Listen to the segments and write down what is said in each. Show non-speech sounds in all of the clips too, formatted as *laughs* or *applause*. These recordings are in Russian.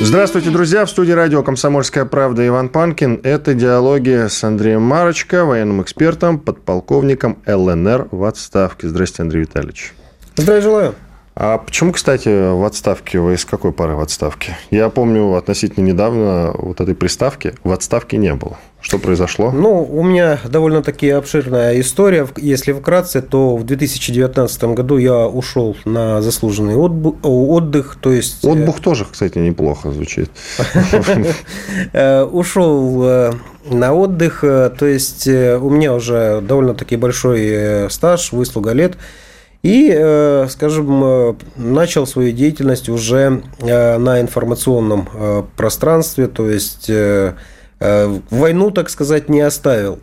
Здравствуйте, друзья. В студии радио «Комсомольская правда» Иван Панкин. Это диалоги с Андреем Марочко, военным экспертом, подполковником ЛНР в отставке. Здравствуйте, Андрей Витальевич. Здравия желаю. А почему, кстати, в отставке? Вы из какой пары в отставке? Я помню, относительно недавно вот этой приставки в отставке не было. Что произошло? Ну, у меня довольно-таки обширная история. Если вкратце, то в 2019 году я ушел на заслуженный отдых. То есть... Э, отдых тоже, кстати, неплохо звучит. *laughs* Э, ушел э, на отдых. То есть у меня уже довольно-таки большой стаж, выслуга лет. И, э, скажем, э, начал свою деятельность уже э, на информационном пространстве, то есть войну, так сказать, не оставил.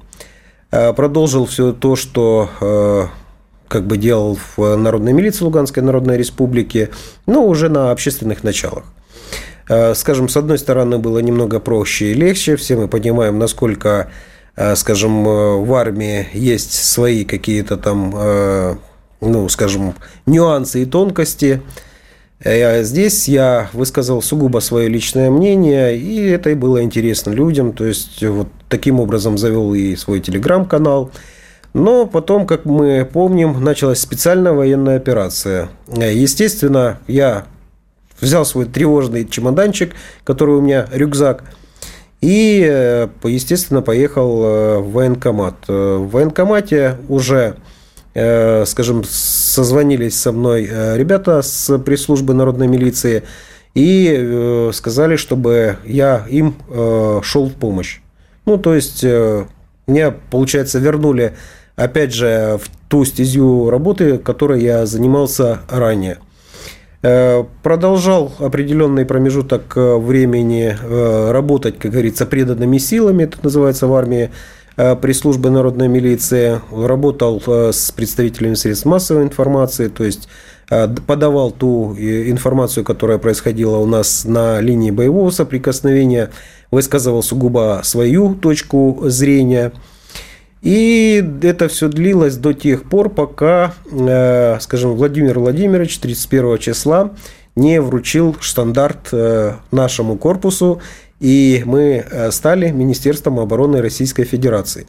Продолжил все то, что как бы делал в Народной милиции Луганской Народной Республики, но уже на общественных началах. Скажем, с одной стороны, было немного проще и легче. Все мы понимаем, насколько, скажем, в армии есть свои какие-то там ну, скажем, нюансы и тонкости. Э, здесь я высказал сугубо свое личное мнение, и это и было интересно людям. То есть, вот таким образом завел и свой телеграм-канал. Но потом, как мы помним, началась специальная военная операция. Э, естественно, я взял свой тревожный чемоданчик, который у меня рюкзак, и, э, естественно, поехал в военкомат. В военкомате уже Э, скажем, созвонились со мной э, ребята с пресс-службы народной милиции и э, сказали, чтобы я им шел в помощь. Ну, то есть, мне, получается, вернули, опять же, в ту стезю работы, которой я занимался ранее. Продолжал определенный промежуток времени работать, как говорится, преданными силами, это называется в армии, Э, пресс-службы народной милиции, работал э, с представителями средств массовой информации, то есть э, подавал ту информацию, которая происходила у нас на линии боевого соприкосновения, высказывал сугубо свою точку зрения. И это все длилось до тех пор, пока, скажем, Владимир Владимирович 31 числа не вручил штандарт нашему корпусу и мы э, стали Министерством обороны Российской Федерации.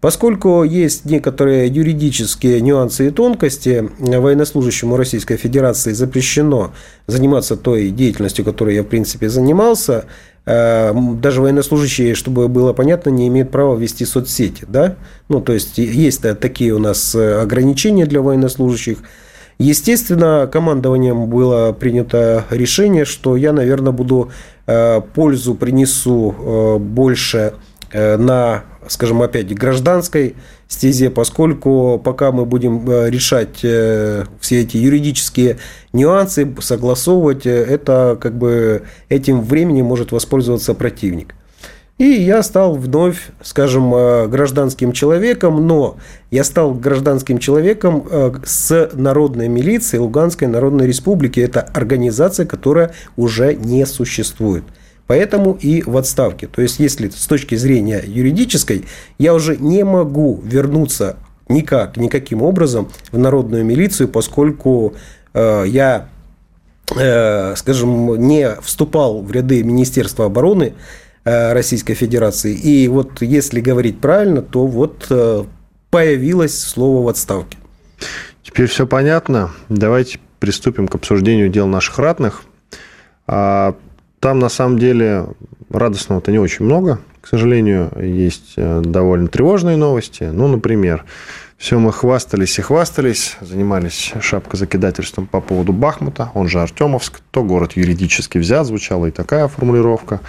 Поскольку есть некоторые юридические нюансы и тонкости, э, военнослужащему Российской Федерации запрещено заниматься той деятельностью, которой я, в принципе, занимался. Э, даже военнослужащие, чтобы было понятно, не имеют права вести соцсети. Да? Ну, то есть, есть такие у нас ограничения для военнослужащих – Естественно, командованием было принято решение, что я, наверное, буду э, пользу принесу э, больше э, на, скажем, опять гражданской стезе, поскольку пока мы будем решать все эти юридические нюансы, согласовывать, это как бы этим временем может воспользоваться противник. И я стал вновь, скажем, э, гражданским человеком, но я стал гражданским человеком э, с народной милицией Луганской Народной Республики. Это организация, которая уже не существует. Поэтому и в отставке. То есть, если с точки зрения юридической, я уже не могу вернуться никак, никаким образом в народную милицию, поскольку э, я, скажем, не вступал в ряды Министерства обороны, Э, Российской Федерации. И вот если говорить правильно, то вот э, появилось слово в отставке. Теперь все понятно. Давайте приступим к обсуждению дел наших ратных. А, там на самом деле радостного-то не очень много. К сожалению, есть э, довольно тревожные новости. Ну, например, все мы хвастались и хвастались, занимались шапкозакидательством по поводу Бахмута, он же Артемовск. То город юридически взят, звучала и такая формулировка.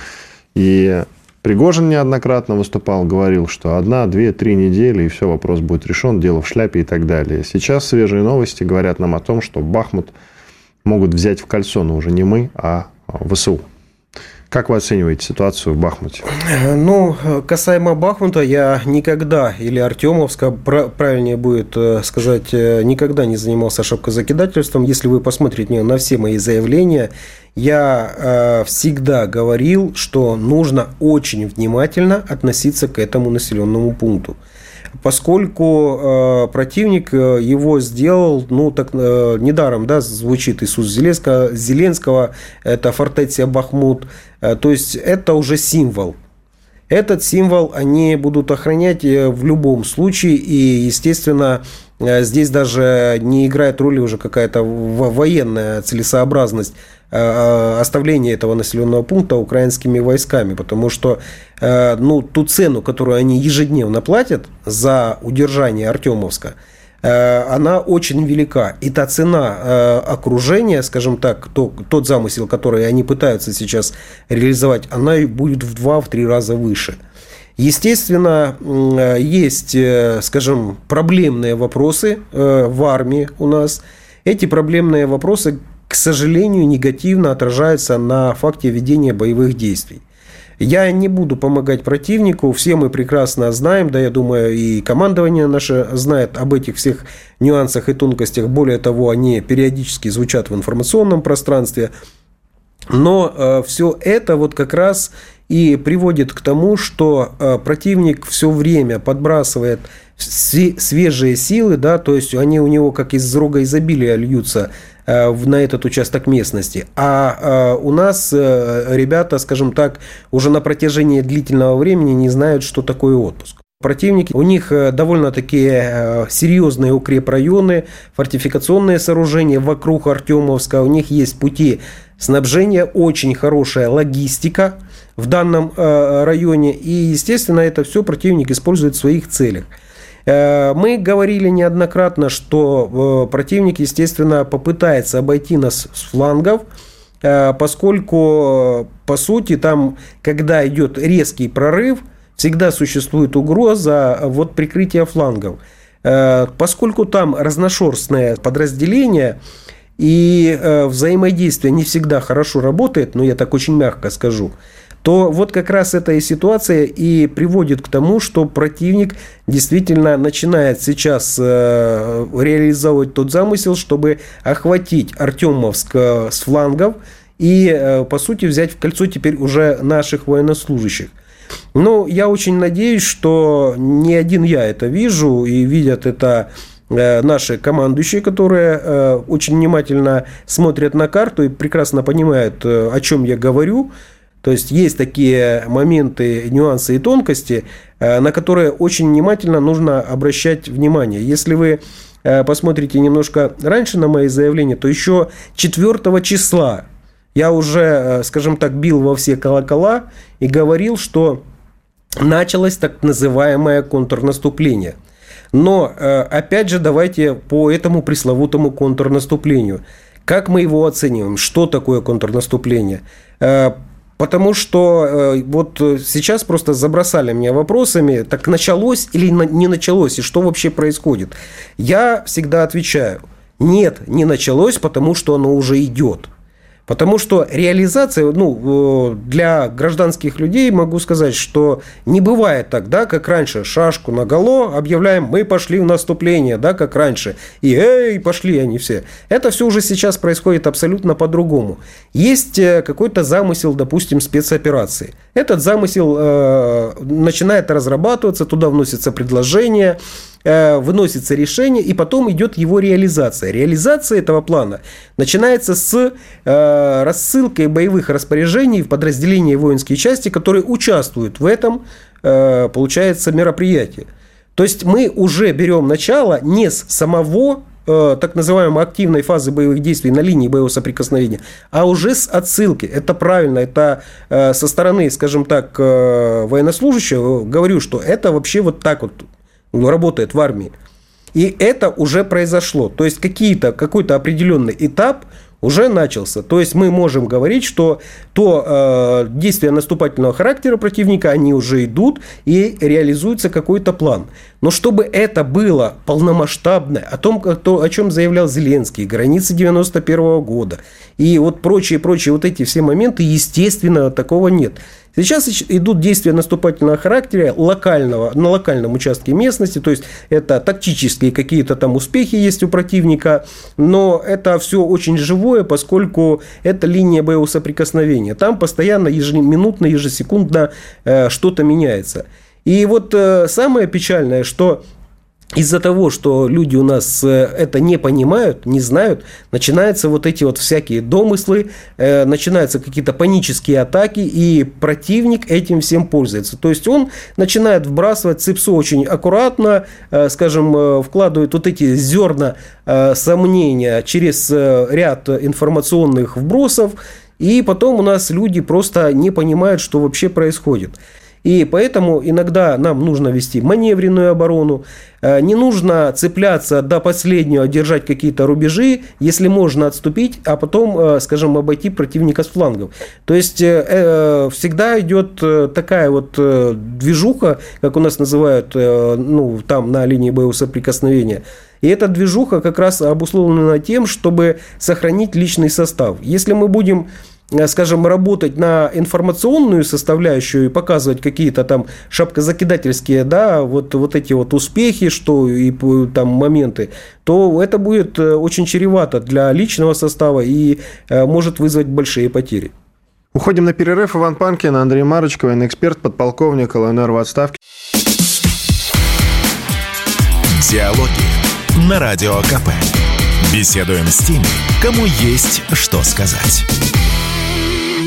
И Пригожин неоднократно выступал, говорил, что одна, две, три недели, и все, вопрос будет решен, дело в шляпе и так далее. Сейчас свежие новости говорят нам о том, что Бахмут могут взять в кольцо, но уже не мы, а ВСУ. Как вы оцениваете ситуацию в Бахмуте? Ну, касаемо Бахмута, я никогда, или Артемовска, правильнее будет э, сказать, э, никогда не занимался шапкозакидательством. Если вы посмотрите на все мои заявления, я э, всегда говорил, что нужно очень внимательно относиться к этому населенному пункту поскольку э, противник э, его сделал, ну, так э, недаром, да, звучит Иисус Зеленского, Зеленского это фортеция Бахмут, э, то есть это уже символ. Этот символ они будут охранять э, в любом случае, и, естественно, э, здесь даже не играет роли уже какая-то военная целесообразность Э, оставления этого населенного пункта украинскими войсками, потому что э, ну, ту цену, которую они ежедневно платят за удержание Артемовска, э, она очень велика. И та цена окружения, скажем так, то, тот замысел, который они пытаются сейчас реализовать, она будет в два-три раза выше. Естественно, есть, скажем, проблемные вопросы в армии у нас. Эти проблемные вопросы к сожалению, негативно отражается на факте ведения боевых действий. Я не буду помогать противнику, все мы прекрасно знаем, да я думаю и командование наше знает об этих всех нюансах и тонкостях. Более того, они периодически звучат в информационном пространстве. Но э, все это вот как раз и приводит к тому, что э, противник все время подбрасывает свежие силы, да, то есть они у него как из рога изобилия льются Э, на этот участок местности. А э, у нас ребята, скажем так, уже на протяжении длительного времени не знают, что такое отпуск. Противники, у них довольно такие серьезные укрепрайоны, фортификационные сооружения вокруг Артемовска, у них есть пути снабжения, очень хорошая логистика в данном районе, и, естественно, это все противник использует в своих целях. Э, мы говорили неоднократно, что э, противник, естественно, попытается обойти нас с флангов, э, поскольку, по сути, там, когда идет резкий прорыв, всегда существует угроза вот прикрытия флангов. Поскольку там разношерстное подразделение, и взаимодействие не всегда хорошо работает, но я так очень мягко скажу, то вот как раз эта и ситуация и приводит к тому, что противник действительно начинает сейчас э, реализовывать тот замысел, чтобы охватить Артемовск э, с флангов и, э, по сути, взять в кольцо теперь уже наших военнослужащих. Но я очень надеюсь, что не один я это вижу, и видят это наши командующие, которые очень внимательно смотрят на карту и прекрасно понимают, о чем я говорю. То есть есть такие моменты, нюансы и тонкости, э, на которые очень внимательно нужно обращать внимание. Если вы э, посмотрите немножко раньше на мои заявления, то еще 4 числа я уже, э, скажем так, бил во все колокола и говорил, что началось так называемое контрнаступление. Но, опять же, давайте по этому пресловутому контрнаступлению. Как мы его оцениваем? Что такое контрнаступление? Потому что э, вот сейчас просто забросали меня вопросами, так началось или не началось, и что вообще происходит. Я всегда отвечаю, нет, не началось, потому что оно уже идет. Потому что реализация, ну, для гражданских людей могу сказать, что не бывает так, да, как раньше, шашку на голо, объявляем, мы пошли в наступление, да, как раньше, и эй, пошли они все. Это все уже сейчас происходит абсолютно по-другому. Есть э, какой-то замысел, допустим, спецоперации. Этот замысел э, начинает разрабатываться, туда вносятся предложения, Э, выносится решение, и потом идет его реализация. Реализация этого плана начинается с э, рассылкой боевых распоряжений в подразделения воинские части, которые участвуют в этом, э, получается, мероприятии. То есть мы уже берем начало не с самого так называемой активной фазы боевых действий на линии боевого соприкосновения, а уже с отсылки. Это правильно, это со стороны, скажем так, военнослужащего говорю, что это вообще вот так вот работает в армии. И это уже произошло. То есть какие-то, какой-то определенный этап уже начался. То есть мы можем говорить, что то э, действия наступательного характера противника, они уже идут и реализуется какой-то план. Но чтобы это было полномасштабное, о том, о чем заявлял Зеленский, границы 91 года и вот прочие-прочие вот эти все моменты, естественно, такого нет. Сейчас идут действия наступательного характера, локального, на локальном участке местности, то есть это тактические какие-то там успехи есть у противника, но это все очень живое, поскольку это линия боевого соприкосновения. Там постоянно ежеминутно, ежесекундно э, что-то меняется. И вот э, самое печальное, что из-за того, что люди у нас э, это не понимают, не знают, начинаются вот эти вот всякие домыслы, э, начинаются какие-то панические атаки, и противник этим всем пользуется. То есть он начинает вбрасывать цепсу очень аккуратно, э, скажем, вкладывает вот эти зерна сомнения через ряд информационных вбросов, и потом у нас люди просто не понимают, что вообще происходит. И поэтому иногда нам нужно вести маневренную оборону, э, не нужно цепляться до последнего, держать какие-то рубежи, если можно отступить, а потом, э, скажем, обойти противника с флангов. То есть э, всегда идет такая вот движуха, как у нас называют, ну, там на линии боевого соприкосновения. И эта движуха как раз обусловлена тем, чтобы сохранить личный состав. Если мы будем скажем, работать на информационную составляющую и показывать какие-то там шапкозакидательские, да, вот, вот эти вот успехи, что и там моменты, то это будет э, очень чревато для личного состава и э, может вызвать большие потери. Уходим на перерыв. Иван Панкин, Андрей Марочка, военный эксперт, подполковник ЛНР в отставке. Диалоги на Радио КП. Беседуем с теми, кому есть что сказать.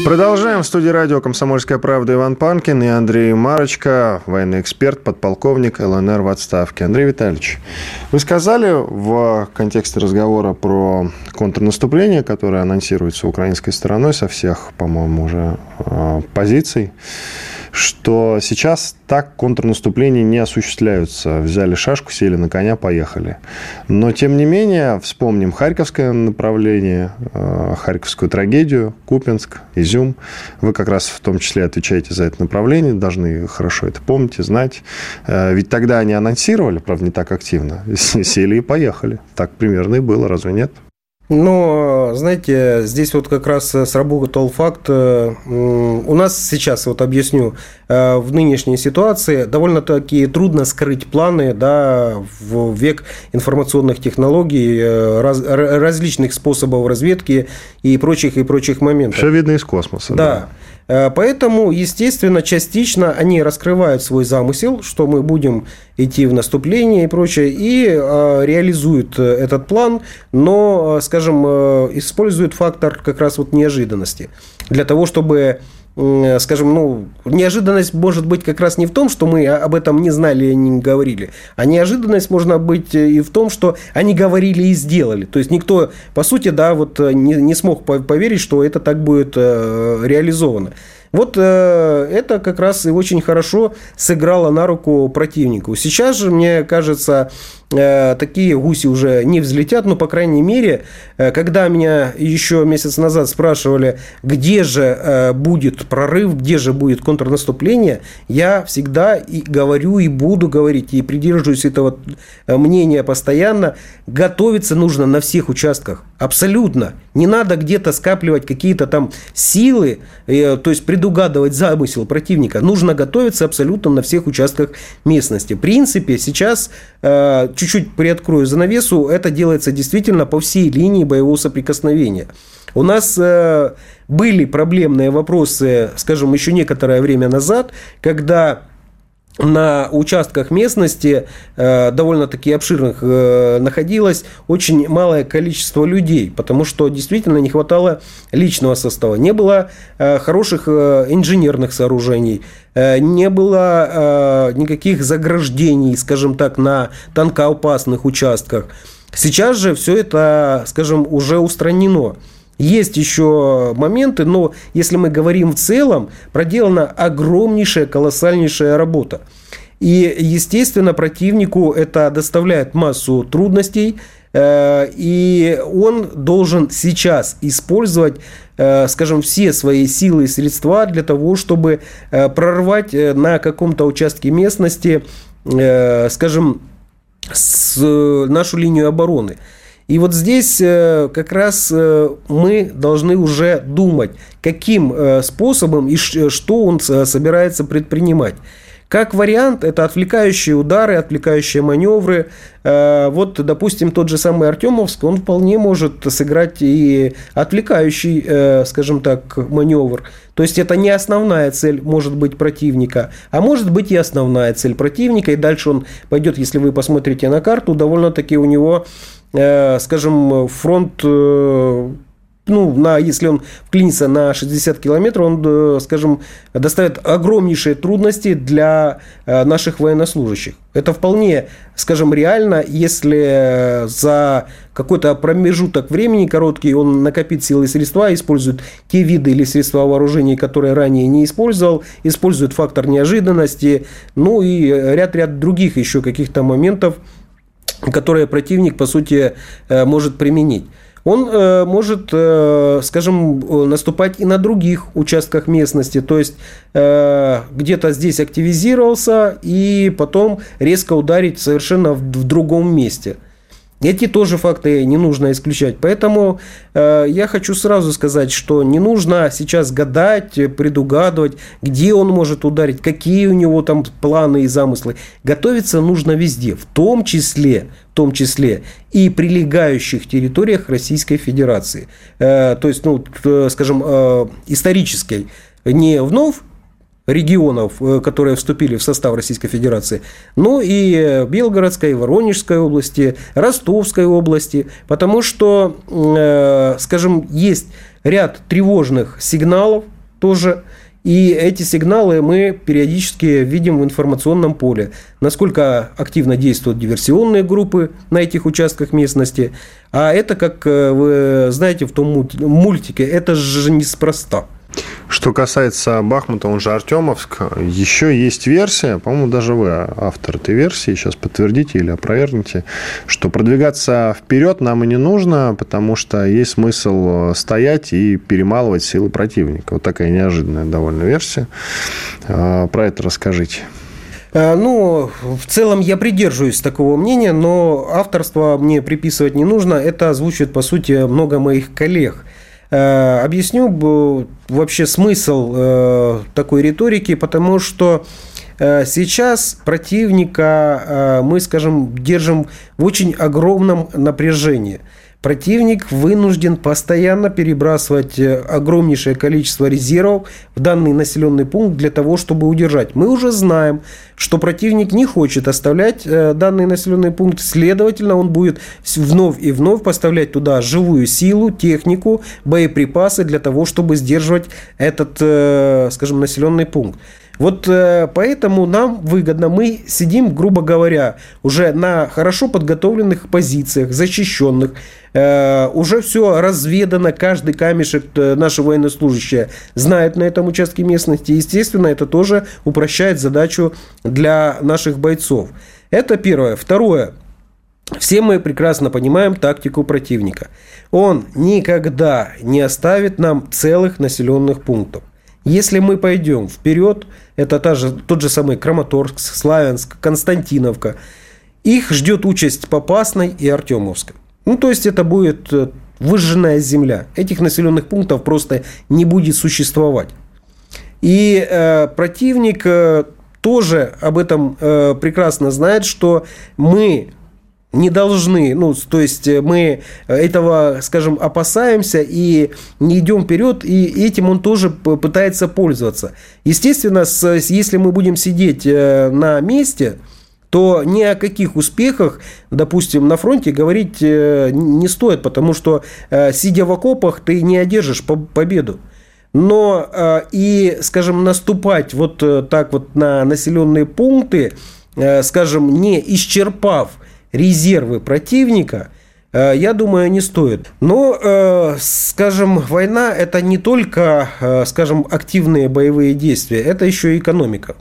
Продолжаем. В студии радио «Комсомольская правда» Иван Панкин и Андрей Марочка, военный эксперт, подполковник ЛНР в отставке. Андрей Витальевич, вы сказали в контексте разговора про контрнаступление, которое анонсируется украинской стороной со всех, по-моему, уже э, позиций, что сейчас так контрнаступления не осуществляются. Взяли шашку, сели на коня, поехали. Но, тем не менее, вспомним Харьковское направление, э, Харьковскую трагедию, Купинск, Изюм. Вы как раз в том числе отвечаете за это направление, должны хорошо это помнить и знать. Э, ведь тогда они анонсировали, правда, не так активно. *laughs* Сели и поехали. Так примерно и было, разве нет? Но, знаете, здесь вот как раз сработал факт, э, у нас сейчас, вот объясню, э, в нынешней ситуации довольно-таки трудно скрыть планы да, в век информационных технологий, э, раз, различных способов разведки и прочих и прочих моментов. Все видно из космоса. Да. да. Э, поэтому, естественно, частично они раскрывают свой замысел, что мы будем идти в наступление и прочее, и э, реализуют э, этот план, но, скажем, используют фактор как раз вот неожиданности. Для того, чтобы скажем, ну, неожиданность может быть как раз не в том, что мы об этом не знали и не говорили, а неожиданность можно быть и в том, что они говорили и сделали. То есть никто, по сути, да, вот не, не смог поверить, что это так будет реализовано. Вот э, это как раз и очень хорошо сыграло на руку противнику. Сейчас же, мне кажется, э, такие гуси уже не взлетят, но, по крайней мере, э, когда меня еще месяц назад спрашивали, где же будет прорыв, где же будет контрнаступление, я всегда и говорю, и буду говорить, и придерживаюсь этого мнения постоянно, готовиться нужно на всех участках. Абсолютно. Не надо где-то скапливать какие-то там силы, то есть предугадывать замысел противника. Нужно готовиться абсолютно на всех участках местности. В принципе, сейчас э, чуть-чуть приоткрою занавесу, это делается действительно по всей линии боевого соприкосновения. У нас э, были проблемные вопросы, скажем, еще некоторое время назад, когда на участках местности, э, довольно-таки обширных, э, находилось очень малое количество людей, потому что действительно не хватало личного состава. Не было э, хороших инженерных сооружений, не было никаких заграждений, скажем так, на тонкоопасных участках. Сейчас же все это, скажем, уже устранено. Есть еще моменты, но если мы говорим в целом, проделана огромнейшая, колоссальнейшая работа. И, естественно, противнику это доставляет массу трудностей, и он должен сейчас использовать скажем, все свои силы и средства для того, чтобы прорвать на каком-то участке местности, скажем, нашу линию обороны. И вот здесь э, как раз э, мы должны уже думать, каким э, способом и что он собирается предпринимать. Как вариант, это отвлекающие удары, отвлекающие маневры. Вот, допустим, тот же самый Артемовск, он вполне может сыграть и отвлекающий, скажем так, маневр. То есть это не основная цель, может быть, противника, а может быть и основная цель противника. И дальше он пойдет, если вы посмотрите на карту, довольно-таки у него скажем, фронт э, ну, на, если он вклинится на 60 километров, он, э, скажем, доставит огромнейшие трудности для наших военнослужащих. Это вполне, скажем, реально, если за какой-то промежуток времени короткий он накопит силы и средства, использует те виды или средства вооружения, которые ранее не использовал, использует фактор неожиданности, ну и ряд-ряд других еще каких-то моментов, которые противник, по сути, э, может применить. Он э, может, э, скажем, наступать и на других участках местности, то есть где-то здесь активизировался и потом резко ударить совершенно в другом месте – эти тоже факты не нужно исключать. Поэтому э, я хочу сразу сказать, что не нужно сейчас гадать, предугадывать, где он может ударить, какие у него там планы и замыслы. Готовиться нужно везде, в том числе, в том числе и прилегающих территориях Российской Федерации. Э, то есть, ну, скажем, э, исторической. Не вновь регионов, э, которые вступили в состав Российской Федерации, но и Белгородской, Воронежской области, Ростовской области, потому что, э, скажем, есть ряд тревожных сигналов тоже, и эти сигналы мы периодически видим в информационном поле. Насколько активно действуют диверсионные группы на этих участках местности. А это, как э, вы знаете в том мультике, это же неспроста. Что касается Бахмута, он же Артемовск, еще есть версия, по-моему, даже вы автор этой версии, сейчас подтвердите или опровергните, что продвигаться вперед нам и не нужно, потому что есть смысл стоять и перемалывать силы противника. Вот такая неожиданная довольно версия. А, про это расскажите. А, ну, в целом я придерживаюсь такого мнения, но авторство мне приписывать не нужно. Это озвучивает, по сути, много моих коллег. Э, объясню вообще смысл э, такой риторики, потому что э, сейчас противника мы, скажем, держим в очень огромном напряжении – Противник вынужден постоянно перебрасывать э, огромнейшее количество резервов в данный населенный пункт для того, чтобы удержать. Мы уже знаем, что противник не хочет оставлять э, данный населенный пункт, следовательно, он будет вновь и вновь поставлять туда живую силу, технику, боеприпасы для того, чтобы сдерживать этот, э, скажем, населенный пункт. Вот э, поэтому нам выгодно, мы сидим, грубо говоря, уже на хорошо подготовленных позициях, защищенных, э, уже все разведано, каждый камешек э, наши военнослужащие знают на этом участке местности. Естественно, это тоже упрощает задачу для наших бойцов. Это первое. Второе. Все мы прекрасно понимаем тактику противника. Он никогда не оставит нам целых населенных пунктов. Если мы пойдем вперед, это та же, тот же самый Краматорск, Славянск, Константиновка, их ждет участь Попасной и Артемовска. Ну, то есть это будет э, выжженная земля. Этих населенных пунктов просто не будет существовать. И э, противник э, тоже об этом э, прекрасно знает, что мы не должны, ну, то есть э, мы этого, скажем, опасаемся и не идем вперед, и этим он тоже пытается пользоваться. Естественно, с, если мы будем сидеть э, на месте, то ни о каких успехах, допустим, на фронте говорить э, не стоит, потому что, сидя в окопах, ты не одержишь победу. Но и, скажем, наступать вот так вот на населенные пункты, скажем, не исчерпав резервы противника, э, я думаю, не стоит. Но, э, скажем, война – это не только, э, скажем, активные боевые действия, это еще и экономика.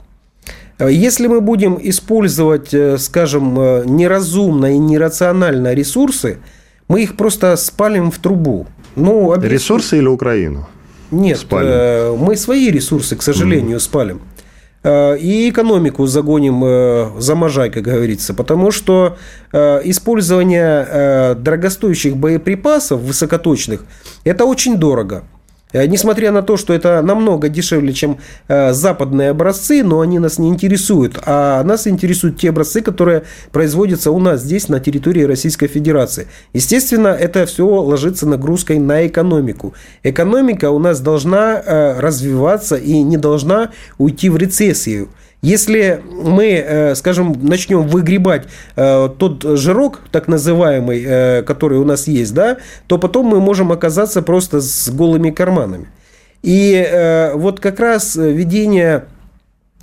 Если мы будем использовать, скажем, неразумно и нерационально ресурсы, мы их просто спалим в трубу. Ну, объясню. Ресурсы или Украину? Нет, спалим. мы свои ресурсы, к сожалению, mm. спалим. Э, и экономику загоним э, за можай, как говорится, потому что э, использование дорогостоящих боеприпасов высокоточных – это очень дорого. Э, несмотря на то, что это намного дешевле, чем э, западные образцы, но они нас не интересуют. А нас интересуют те образцы, которые производятся у нас здесь, на территории Российской Федерации. Естественно, это все ложится нагрузкой на экономику. Экономика у нас должна э, развиваться и не должна уйти в рецессию. Если мы, э, скажем, начнем выгребать э, тот жирок, так называемый, э, который у нас есть, да, то потом мы можем оказаться просто с голыми карманами. И вот как раз ведение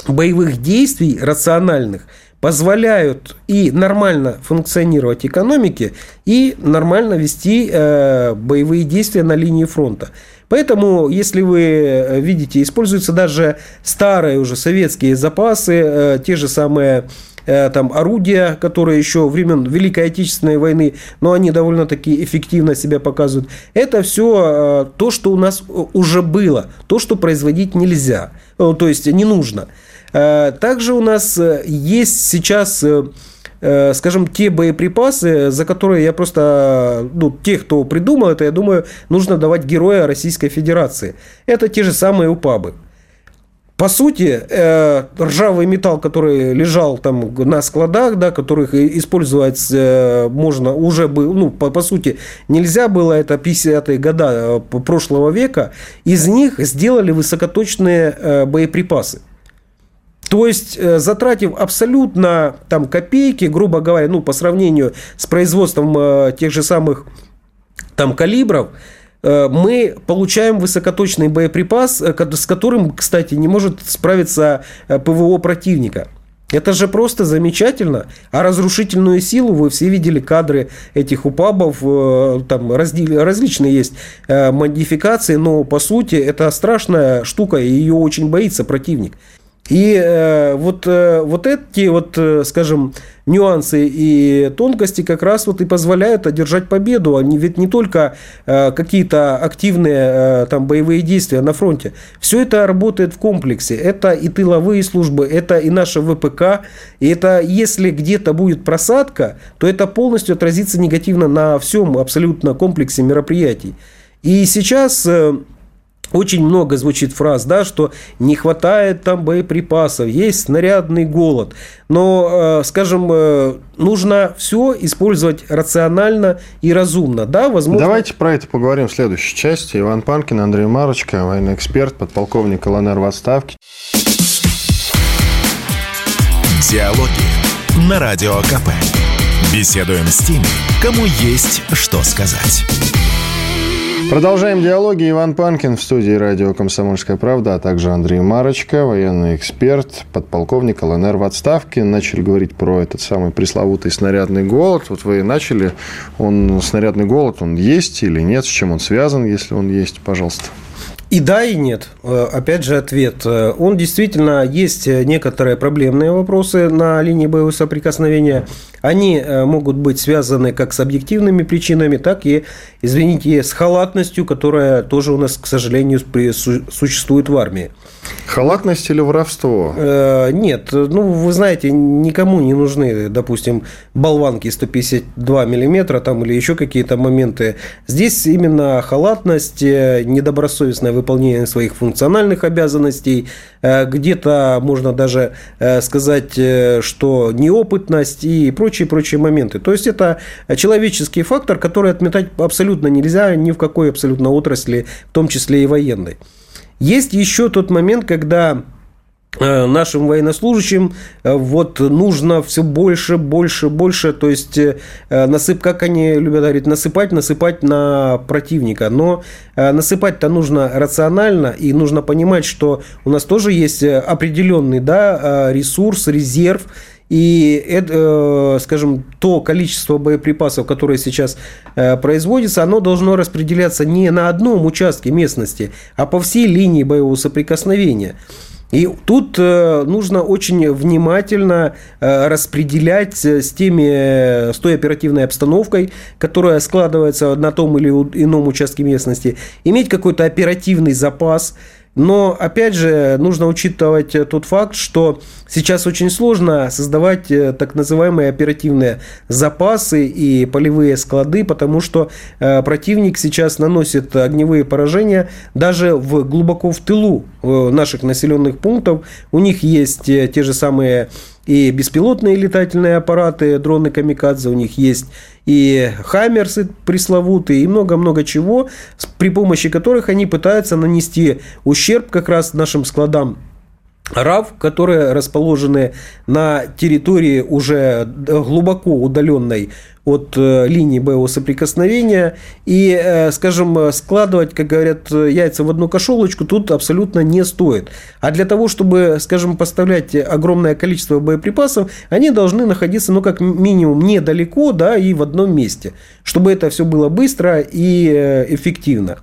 боевых действий рациональных позволяют и нормально функционировать экономике, и нормально вести боевые действия на линии фронта. Поэтому, если вы э, видите, используются даже старые уже советские запасы, э, те же самые э, там орудия, которые еще времен Великой Отечественной войны, но они довольно-таки эффективно себя показывают. Это все то, что у нас уже было, то, что производить нельзя, то есть не нужно. Также у нас есть сейчас скажем, те боеприпасы, за которые я просто, ну, тех, кто придумал это, я думаю, нужно давать героя Российской Федерации. Это те же самые УПАБы. По сути, э, ржавый металл, который лежал там на складах, да, которых использовать э, можно уже был, ну, по, по сути, нельзя было, это 50-е годы прошлого века, из них сделали высокоточные боеприпасы. То есть, э, затратив абсолютно там копейки, грубо говоря, ну, по сравнению с производством э, тех же самых там калибров, э, мы получаем высокоточный боеприпас, с которым, кстати, не может справиться ПВО противника. Это же просто замечательно. А разрушительную силу вы все видели кадры этих упабов. Там различные есть модификации, но по сути это страшная штука, и ее очень боится противник. И э, вот, э, вот эти вот, э, скажем, нюансы и тонкости как раз вот и позволяют одержать победу. Они ведь не только э, какие-то активные э, там боевые действия на фронте. Все это работает в комплексе. Это и тыловые службы, это и наша ВПК. И это если где-то будет просадка, то это полностью отразится негативно на всем абсолютно комплексе мероприятий. И сейчас... Э, очень много звучит фраз, да, что не хватает там боеприпасов, есть снарядный голод. Но, э, скажем, э, нужно все использовать рационально и разумно. Да, возможно... Давайте про это поговорим в следующей части. Иван Панкин, Андрей Марочка, военный эксперт, подполковник ЛНР в отставке. Диалоги на Радио КП. Беседуем с теми, кому есть что сказать. Продолжаем диалоги. Иван Панкин в студии радио «Комсомольская правда», а также Андрей Марочка, военный эксперт, подполковник ЛНР в отставке. Начали говорить про этот самый пресловутый снарядный голод. Вот вы начали. Он, снарядный голод, он есть или нет? С чем он связан, если он есть? Пожалуйста. И да, и нет. Э, опять же, ответ. Э, он действительно есть некоторые проблемные вопросы на линии боевого соприкосновения. Они э, могут быть связаны как с объективными причинами, так и, извините, с халатностью, которая тоже у нас, к сожалению, существует в армии. Халатность или воровство? Э, нет, ну, вы знаете, никому не нужны, допустим, болванки 152 миллиметра там, или еще какие-то моменты. Здесь именно халатность, э, недобросовестное выполнение своих функциональных обязанностей, где-то можно даже сказать, что неопытность и прочие-прочие моменты. То есть, это человеческий фактор, который отметать абсолютно нельзя ни в какой абсолютно отрасли, в том числе и военной. Есть еще тот момент, когда э, нашим военнослужащим э, вот нужно все больше, больше, больше, то есть э, насып, как они любят говорить, насыпать, насыпать на противника. Но насыпать-то нужно рационально, и нужно понимать, что у нас тоже есть определенный да, ресурс, резерв, и, э, скажем, то количество боеприпасов, которое сейчас э, производится, оно должно распределяться не на одном участке местности, а по всей линии боевого соприкосновения. И тут э, нужно очень внимательно э, распределять с теми, с той оперативной обстановкой, которая складывается на том или ином участке местности, иметь какой-то оперативный запас, но, опять же, нужно учитывать тот факт, что сейчас очень сложно создавать э, так называемые оперативные запасы и полевые склады, потому что э, противник сейчас наносит огневые поражения даже в, глубоко в тылу э, наших населенных пунктов. У них есть те же самые и беспилотные летательные аппараты, дроны Камикадзе, у них есть и хаммерсы пресловутые, и много-много чего, при помощи которых они пытаются нанести ущерб как раз нашим складам РАВ, которые расположены на территории уже глубоко удаленной от э, линии боевого соприкосновения. И, э, скажем, складывать, как говорят, яйца в одну кошелочку тут абсолютно не стоит. А для того, чтобы, скажем, поставлять огромное количество боеприпасов, они должны находиться, ну, как минимум, недалеко, да, и в одном месте, чтобы это все было быстро и э, эффективно.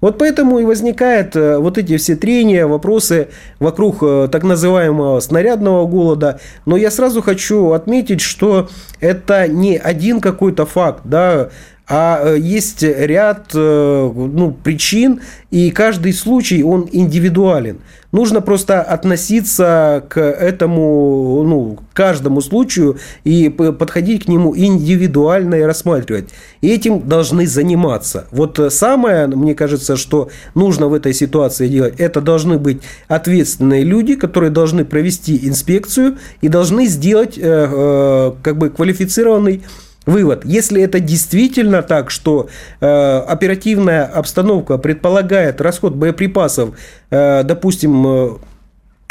Вот поэтому и возникают э, вот эти все трения, вопросы вокруг э, так называемого снарядного голода. Но я сразу хочу отметить, что это не один какой-то факт, да, а э, есть ряд ну, причин, и каждый случай, он индивидуален. Нужно просто относиться к этому, ну, каждому случаю и подходить к нему индивидуально и рассматривать. И этим должны заниматься. Вот самое, мне кажется, что нужно в этой ситуации делать, это должны быть ответственные люди, которые должны провести инспекцию и должны сделать э, э, как бы квалифицированный Вывод. Если это действительно так, что э, оперативная обстановка предполагает расход боеприпасов, э, допустим, э,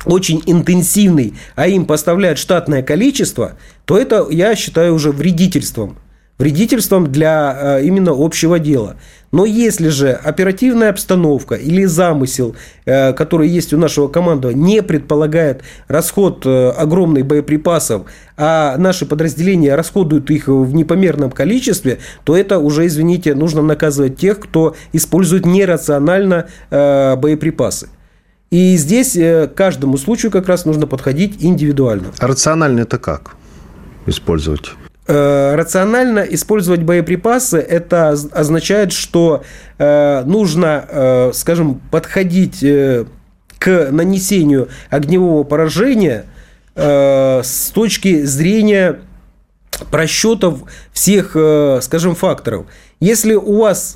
очень интенсивный, а им поставляют штатное количество, то это я считаю уже вредительством вредительством для э, именно общего дела. Но если же оперативная обстановка или замысел, э, который есть у нашего командования, не предполагает расход э, огромных боеприпасов, а наши подразделения расходуют их в непомерном количестве, то это уже, извините, нужно наказывать тех, кто использует нерационально боеприпасы. И здесь каждому случаю как раз нужно подходить индивидуально. А рационально это как использовать? Э, рационально использовать боеприпасы, это означает, что э, нужно, э, скажем, подходить к нанесению огневого поражения с точки зрения просчетов всех, скажем, факторов. Если у вас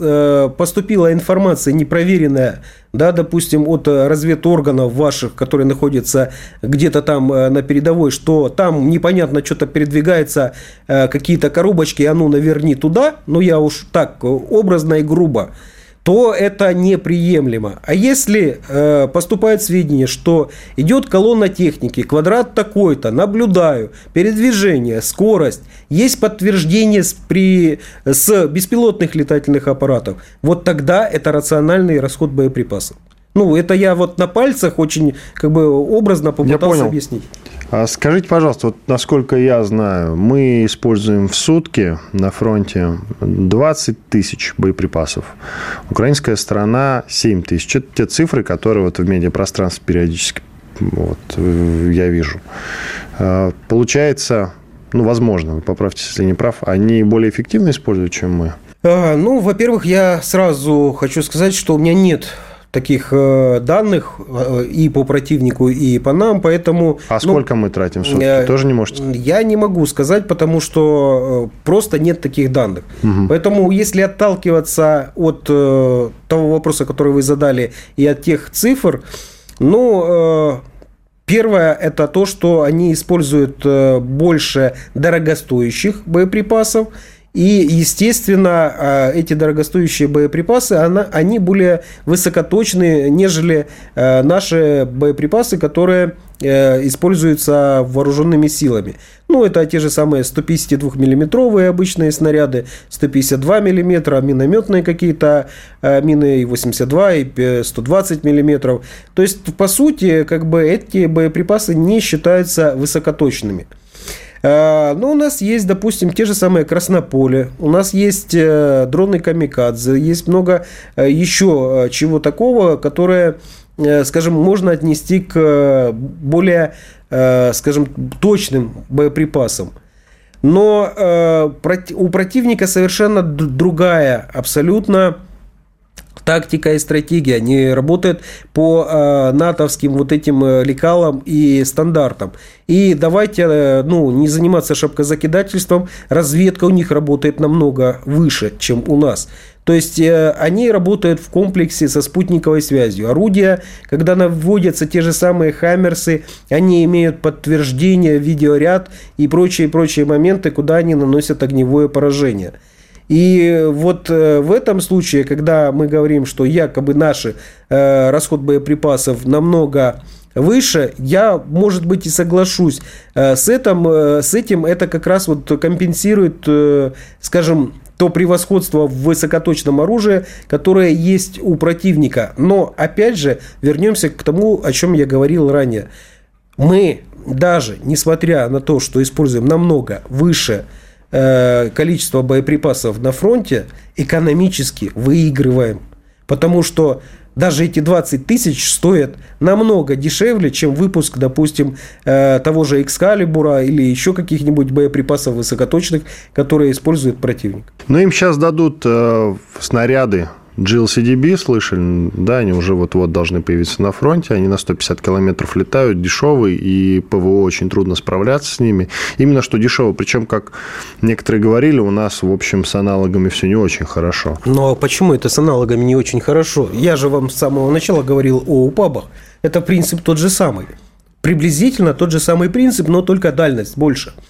поступила информация непроверенная, да, допустим, от разведорганов ваших, которые находятся где-то там э, на передовой, что там непонятно что-то передвигается, э, какие-то коробочки, а ну наверни туда, ну я уж так образно и грубо, то это неприемлемо. А если э, поступает сведения, что идет колонна техники, квадрат такой-то, наблюдаю, передвижение, скорость, есть подтверждение с, при, с беспилотных летательных аппаратов, вот тогда это рациональный расход боеприпасов. Ну, это я вот на пальцах очень как бы образно попытался объяснить. А скажите, пожалуйста, вот насколько я знаю, мы используем в сутки на фронте 20 тысяч боеприпасов. Украинская сторона 7 тысяч. Это те цифры, которые вот в медиапространстве периодически вот, я вижу. А, получается, ну, возможно, вы поправьте, если не прав, они более эффективно используют, чем мы? А, ну, во-первых, я сразу хочу сказать, что у меня нет таких э, данных э, и по противнику, и по нам, поэтому... А ну, сколько мы тратим в сутки? Э, Тоже не можете? Я не могу сказать, потому что просто нет таких данных. Угу. Поэтому, если отталкиваться от того вопроса, который вы задали, и от тех цифр, ну, Первое – это то, что они используют больше дорогостоящих боеприпасов – и, естественно, а, эти дорогостоящие боеприпасы, они более высокоточные, нежели а, наши боеприпасы, которые э, используются вооруженными силами. Ну, это те же самые 152 миллиметровые обычные снаряды, 152 миллиметра, минометные какие-то мины и 82, и 120 миллиметров. То есть, по сути, как бы эти боеприпасы не считаются высокоточными. Э, ну, у нас есть, допустим, те же самые Краснополе, у нас есть э, дроны Камикадзе, есть много э, еще чего такого, которое скажем, можно отнести к более, скажем, точным боеприпасам. Но у противника совершенно другая абсолютно тактика и стратегия, они работают по э, натовским вот этим э, лекалам и стандартам. И давайте э, ну, не заниматься шапкозакидательством, разведка у них работает намного выше, чем у нас. То есть э, они работают в комплексе со спутниковой связью. Орудия, когда наводятся те же самые хаммерсы, они имеют подтверждение, видеоряд и прочие-прочие моменты, куда они наносят огневое поражение. И вот э, в этом случае, когда мы говорим, что якобы наш э, расход боеприпасов намного выше, я, может быть, и соглашусь э, с этим. С этим это как раз вот компенсирует, скажем, то превосходство в высокоточном оружии, которое есть у противника. Но, опять же, вернемся к тому, о чем я говорил ранее. Мы даже, несмотря на то, что используем намного выше Э, количество боеприпасов на фронте экономически выигрываем. Потому что даже эти 20 тысяч стоят намного дешевле, чем выпуск, допустим, э, того же Экскалибура или еще каких-нибудь боеприпасов высокоточных, которые использует противник. Но им сейчас дадут э, снаряды GLCDB слышали, да, они уже вот-вот должны появиться на фронте, они на 150 километров летают, дешевые, и ПВО очень трудно справляться с ними. Именно что дешево, причем, как некоторые говорили, у нас, в общем, с аналогами все не очень хорошо. Ну, а почему это с аналогами не очень хорошо? Я же вам с самого начала говорил о УПАБах. Это принцип тот же самый. Приблизительно тот же самый принцип, но только дальность больше –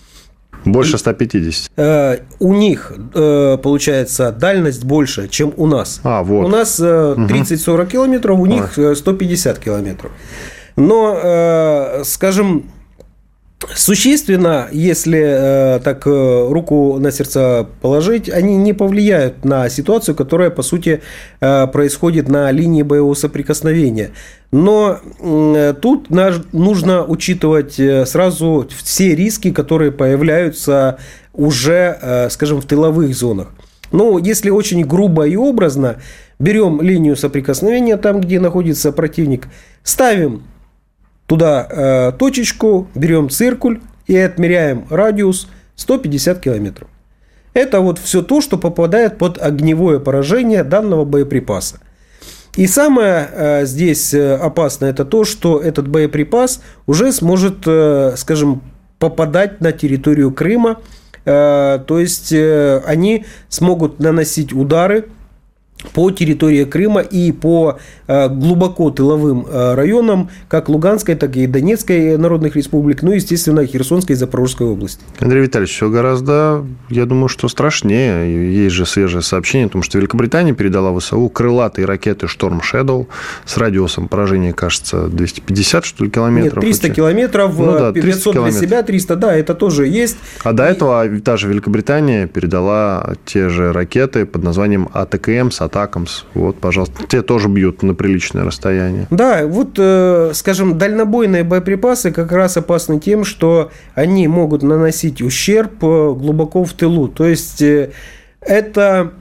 больше 150. Э, у них, э, получается, дальность больше, чем у нас. А, вот. У нас э, 30-40 километров, у них э, 150 километров. Но, э, скажем, Существенно, если э, так э, руку на сердце положить, они не повлияют на ситуацию, которая, по сути, э, происходит на линии боевого соприкосновения. Но э, тут нужно учитывать э, сразу все риски, которые появляются уже, э, скажем, в тыловых зонах. Ну, если очень грубо и образно, берем линию соприкосновения там, где находится противник, ставим туда э, точечку, берем циркуль и отмеряем радиус 150 километров. Это вот все то, что попадает под огневое поражение данного боеприпаса. И самое э, здесь э, опасное это то, что этот боеприпас уже сможет, э, скажем, попадать на территорию Крыма. Э, то есть э, они смогут наносить удары по территории Крыма и по э, глубоко тыловым э, районам, как Луганской, так и Донецкой народных республик, ну, естественно, Херсонской и Запорожской области. Андрей Витальевич, все гораздо, я думаю, что страшнее. Есть же свежее сообщение о том, что Великобритания передала ВСУ крылатые ракеты «Шторм Shadow с радиусом поражения, кажется, 250, что ли, километров. Нет, 300 километров, ну, да, 500 300 километров. для себя, 300, да, это тоже есть. А и... до этого та же Великобритания передала те же ракеты под названием АТКМ с Атакамс. Вот, пожалуйста. Те тоже бьют на приличное расстояние. Да, вот, э, скажем, дальнобойные боеприпасы как раз опасны тем, что они могут наносить ущерб э, глубоко в тылу. То есть, э, это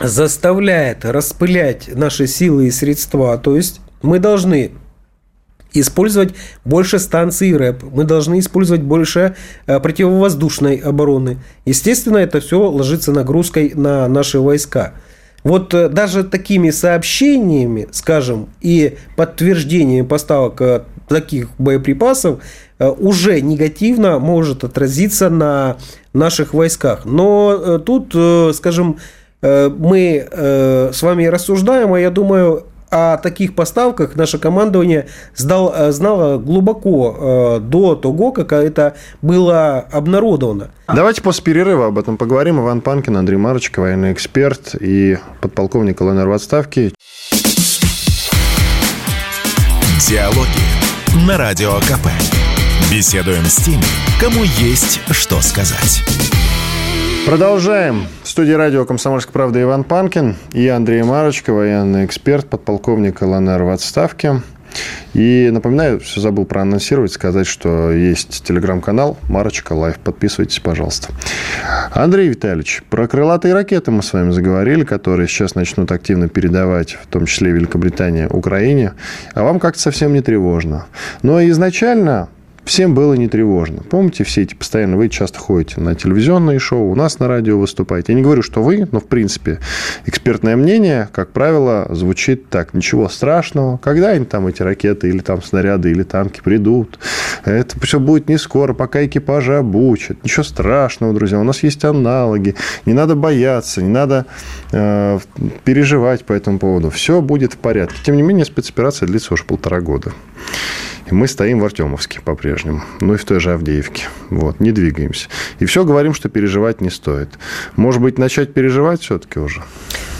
заставляет распылять наши силы и средства. То есть, мы должны использовать больше станций РЭП, мы должны использовать больше противовоздушной обороны. Естественно, это все ложится нагрузкой на наши войска. Вот э, даже такими сообщениями, скажем, и подтверждением поставок э, таких боеприпасов э, уже негативно может отразиться на наших войсках. Но тут, скажем, мы с вами рассуждаем, а я думаю, о таких поставках наше командование сдал, э, знало глубоко э, до того, как это было обнародовано. Давайте после перерыва об этом поговорим. Иван Панкин, Андрей Марочко, военный эксперт и подполковник ЛНР в отставке. Диалоги на Радио КП. Беседуем с теми, кому есть что сказать. Продолжаем. Студии радио «Комсомольская правда» Иван Панкин и Андрей Марочко, военный эксперт, подполковник ЛНР в отставке. И напоминаю, все забыл проанонсировать, сказать, что есть телеграм-канал Марочко Live. Подписывайтесь, пожалуйста. Андрей Витальевич, про крылатые ракеты мы с вами заговорили, которые сейчас начнут активно передавать, в том числе Великобритания, Украине. А вам как-то совсем не тревожно. Но изначально всем было не тревожно. Помните, все эти постоянно, вы часто ходите на телевизионные шоу, у нас на радио выступаете. Я не говорю, что вы, но, в принципе, экспертное мнение, как правило, звучит так. Ничего страшного. Когда-нибудь там эти ракеты или там снаряды или танки придут. Это все будет не скоро, пока экипажи обучат. Ничего страшного, друзья. У нас есть аналоги. Не надо бояться, не надо э, переживать по этому поводу. Все будет в порядке. Тем не менее, спецоперация длится уже полтора года. И мы стоим в Артемовске по-прежнему, ну и в той же Авдеевке. Вот, не двигаемся. И все говорим, что переживать не стоит. Может быть, начать переживать все-таки уже?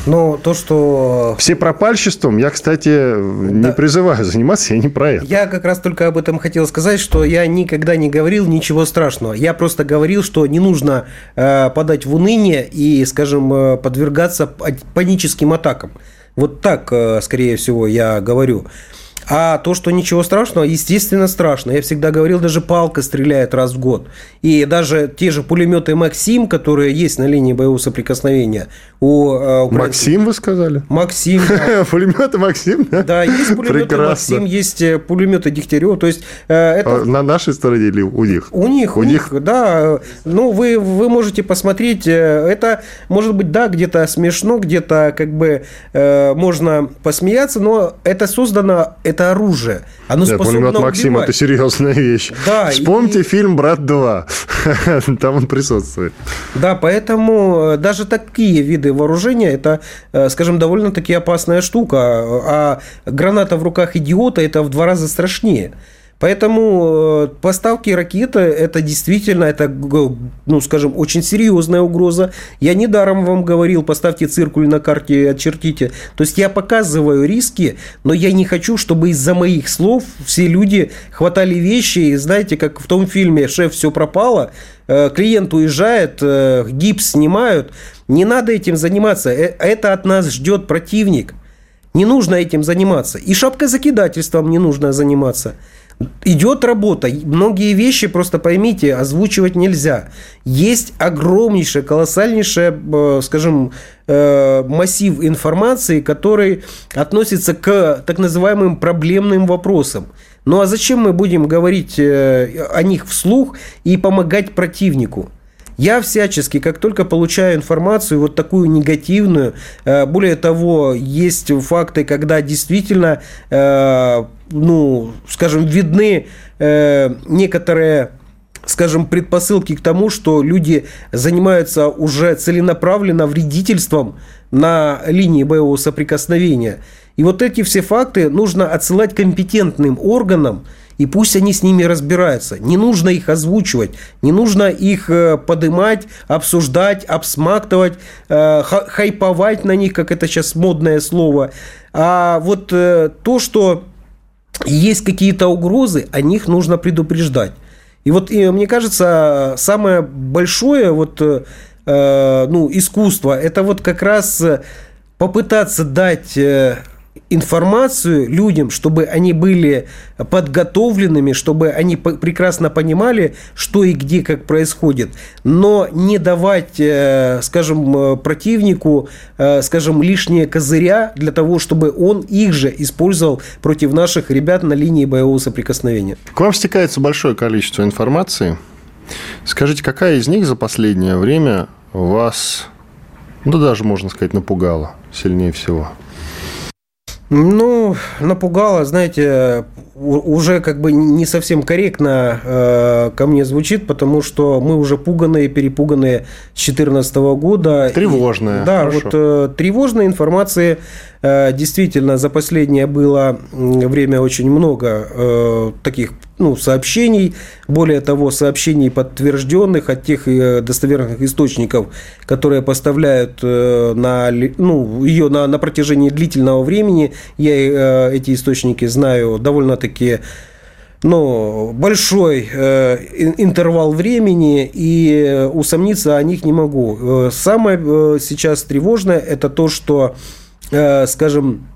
Но то, что... Все пропальществом, я, кстати, да. не призываю заниматься, я не про это. Я как раз только об этом хотел сказать, что я никогда не говорил ничего страшного. Я просто говорил, что не нужно э, подать в уныние и, скажем, э, подвергаться паническим атакам. Вот так, э, скорее всего, я говорю. А то, что ничего страшного, естественно, страшно. Я всегда говорил, даже палка стреляет раз в год. И даже те же пулеметы «Максим», которые есть на линии боевого соприкосновения у э. «Максим» вы сказали? «Максим». *laughs* Пулеметы «Максим», да? Да, есть пулеметы «Максим», есть э, пулеметы «Дегтярева». То есть, э, это... А на нашей стороне или у них? У них, у, них, да. Ну, вы, вы можете посмотреть. Это, может быть, да, где-то смешно, где-то как бы можно посмеяться, но это создано это оружие. Оно Нет, способно пулемет Максим это серьезная вещь. Да, Вспомните и... фильм «Брат 2». *laughs* Там он присутствует. Да, поэтому э, даже такие виды вооружения – это, э, скажем, довольно-таки опасная штука. А граната в руках идиота – это в два раза страшнее. Поэтому э, поставки ракеты это действительно, это, ну, скажем, очень серьезная угроза. Я недаром вам говорил, поставьте циркуль на карте и очертите. То есть я показываю риски, но я не хочу, чтобы из-за моих слов все люди хватали вещи. И знаете, как в том фильме «Шеф, все пропало», э, клиент уезжает, э, гипс снимают. Не надо этим заниматься. Это от нас ждет противник. Не нужно этим заниматься. И шапкозакидательством не нужно заниматься. Идет работа. Многие вещи, просто поймите, озвучивать нельзя. Есть огромнейший, колоссальнейший, э, скажем, э, массив информации, который относится к так называемым проблемным вопросам. Ну а зачем мы будем говорить э, о них вслух и помогать противнику? Я всячески, как только получаю информацию вот такую негативную, э, более того, есть факты, когда действительно, э, ну, скажем, видны э, некоторые скажем, предпосылки к тому, что люди занимаются уже целенаправленно вредительством на линии боевого соприкосновения. И вот эти все факты нужно отсылать компетентным органам, и пусть они с ними разбираются. Не нужно их озвучивать, не нужно их э, подымать, обсуждать, обсмактывать, э, хайповать на них, как это сейчас модное слово. А вот э, то, что есть какие-то угрозы, о них нужно предупреждать. И вот и, мне кажется, самое большое вот, ну, искусство, это вот как раз попытаться дать информацию людям, чтобы они были подготовленными, чтобы они прекрасно понимали, что и где, как происходит, но не давать, э, скажем, э, противнику, э, скажем, лишние козыря для того, чтобы он их же использовал против наших ребят на линии боевого соприкосновения. К вам стекается большое количество информации. Скажите, какая из них за последнее время вас, ну даже можно сказать, напугала сильнее всего? Ну, напугало, знаете, уже как бы не совсем корректно э, ко мне звучит, потому что мы уже пуганные, перепуганные с 2014 года. Тревожная. И, да, хорошо. вот э, тревожной информации действительно за последнее было время очень много э, таких ну, сообщений, более того, сообщений подтвержденных от тех э, достоверных источников, которые поставляют э, на, ну, ее на, на протяжении длительного времени. Я э, эти источники знаю довольно-таки ну, большой э, интервал времени, и усомниться о них не могу. Самое э, сейчас тревожное – это то, что, э, скажем,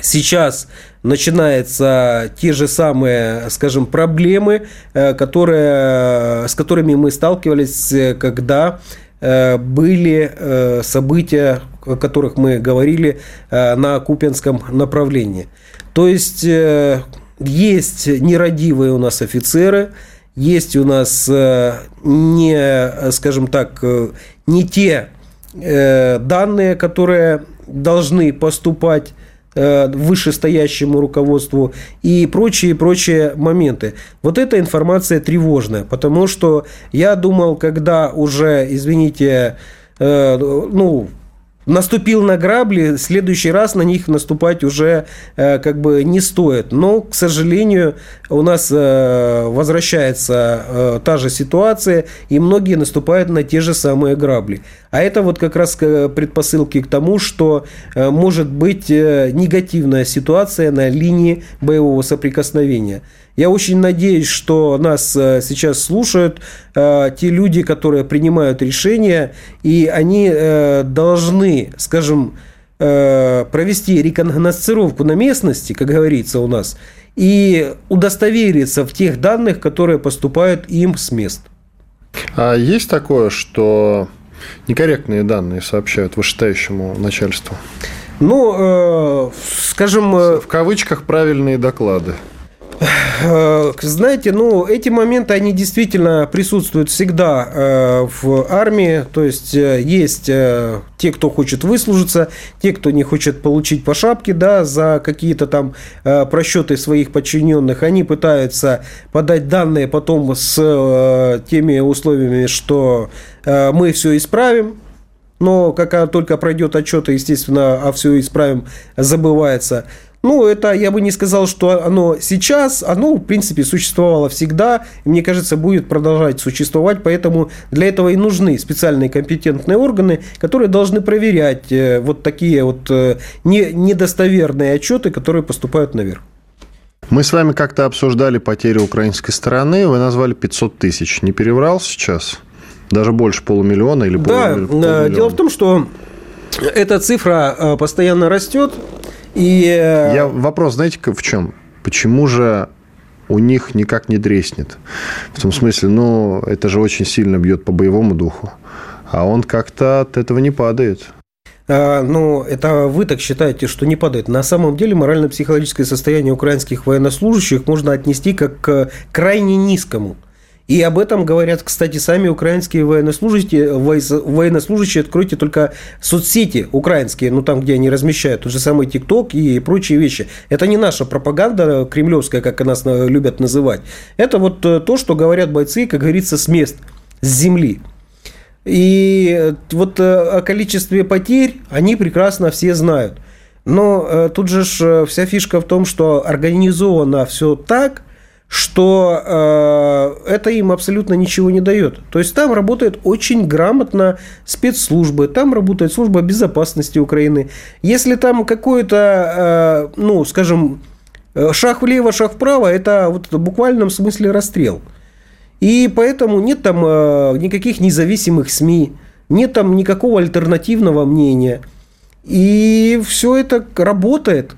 сейчас начинаются те же самые, скажем, проблемы, которые, с которыми мы сталкивались, когда были события, о которых мы говорили на Купинском направлении. То есть есть нерадивые у нас офицеры, есть у нас не, скажем так, не те данные, которые должны поступать Э, вышестоящему руководству и прочие-прочие моменты. Вот эта информация тревожная, потому что я думал, когда уже, извините, э, ну, наступил на грабли, в следующий раз на них наступать уже э, как бы не стоит. Но, к сожалению, у нас э, возвращается э, та же ситуация, и многие наступают на те же самые грабли. А это вот как раз предпосылки к тому, что э, может быть э, негативная ситуация на линии боевого соприкосновения. Я очень надеюсь, что нас э, сейчас слушают э, те люди, которые принимают решения, и они э, должны, скажем, провести рекогносцировку на местности, как говорится у нас, и удостовериться в тех данных, которые поступают им с мест. А есть такое, что некорректные данные сообщают вышестоящему начальству? Ну, э, скажем... В кавычках правильные доклады. Э, знаете, ну, эти моменты, они действительно присутствуют всегда э, в армии. То есть, э, есть те, кто хочет выслужиться, те, кто не хочет получить по шапке, да, за какие-то там просчеты своих подчиненных. Они пытаются подать данные потом с теми условиями, что мы все исправим, но как только пройдет отчет, естественно, а все исправим, забывается. Ну, это я бы не сказал, что оно сейчас, оно, в принципе, существовало всегда, и, мне кажется, будет продолжать существовать, поэтому для этого и нужны специальные компетентные органы, которые должны проверять э, вот такие вот э, недостоверные отчеты, которые поступают наверх. Мы с вами как-то обсуждали потери украинской стороны, вы назвали 500 тысяч. Не переврал сейчас? Даже больше полумиллиона или да, э, полумиллиона? дело в том, что эта цифра постоянно растет, и... Э, Я вопрос, знаете, в чем? Почему же у них никак не дреснет? В том смысле, ну, это же очень сильно бьет по боевому духу. А он как-то от этого не падает. А, ну, это вы так считаете, что не падает. На самом деле морально-психологическое состояние украинских военнослужащих можно отнести как к крайне низкому. И об этом говорят, кстати, сами украинские военнослужащие. Военнослужащие, откройте только соцсети украинские, ну там, где они размещают, тот же самый ТикТок и прочие вещи. Это не наша пропаганда кремлевская, как нас любят называть. Это вот э, то, что говорят бойцы, как говорится, с мест, с земли. И вот э, о количестве потерь они прекрасно все знают. Но э, тут же вся фишка в том, что организовано все так – что э, это им абсолютно ничего не дает. То есть там работает очень грамотно спецслужбы, там работает служба безопасности Украины. Если там какой-то, э, ну, скажем, э, шаг влево, шаг вправо, это вот в буквальном смысле расстрел. И поэтому нет там э, никаких независимых СМИ, нет там никакого альтернативного мнения. И все это работает.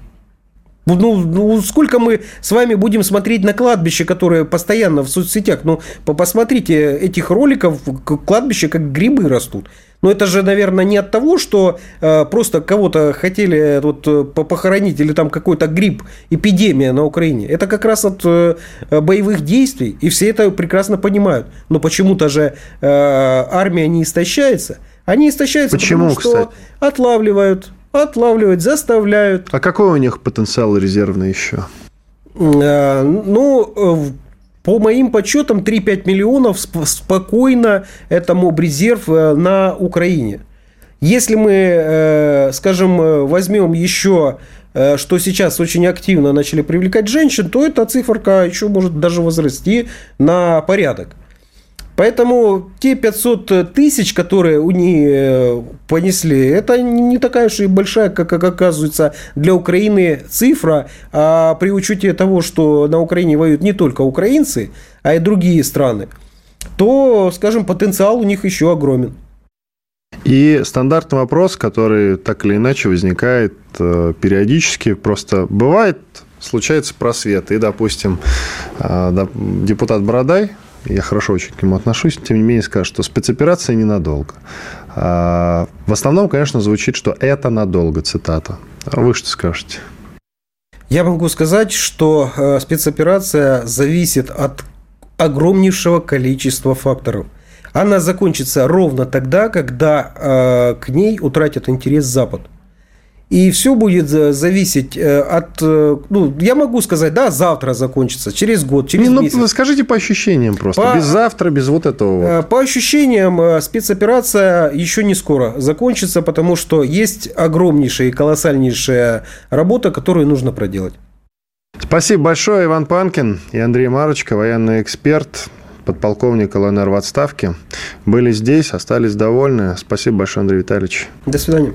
Ну, ну, сколько мы с вами будем смотреть на кладбище, которое постоянно в соцсетях? Ну, посмотрите этих роликов, кладбище как грибы растут. Но это же, наверное, не от того, что э, просто кого-то хотели э, вот, э, похоронить или там какой-то гриб, эпидемия на Украине. Это как раз от э, боевых действий, и все это прекрасно понимают. Но почему-то же э, армия не истощается. Они истощаются, Почему, потому что кстати? отлавливают, отлавливать, заставляют. А какой у них потенциал резервный еще? Э, ну, э, по моим подсчетам, 3-5 миллионов спокойно это моб-резерв э, на Украине. Если мы, скажем, возьмем еще, что сейчас очень активно начали привлекать женщин, то эта циферка еще может даже возрасти на порядок. Поэтому те 500 тысяч, которые у них э, понесли, это не такая уж и большая, как, как оказывается, для Украины цифра. А при учете того, что на Украине воюют не только украинцы, а и другие страны, то, скажем, потенциал у них еще огромен. И стандартный вопрос, который так или иначе возникает э, периодически. Просто бывает, случается просвет. И, допустим, э, депутат Бородай, я хорошо очень к нему отношусь, тем не менее скажет, что спецоперация ненадолго. В основном, конечно, звучит, что это надолго, цитата. А вы что скажете? Я могу сказать, что спецоперация зависит от огромнейшего количества факторов. Она закончится ровно тогда, когда э, к ней утратит интерес Запад. И все будет зависеть э, от... Э, ну, я могу сказать, да, завтра закончится, через год, через ну, месяц. Скажите по ощущениям просто. По, без завтра, без вот этого вот. Э, по ощущениям, спецоперация еще не скоро закончится, потому что есть огромнейшая и колоссальнейшая работа, которую нужно проделать. Спасибо большое, Иван Панкин и Андрей Марочка, военный эксперт подполковник ЛНР в отставке, были здесь, остались довольны. Спасибо большое, Андрей Витальевич. До свидания.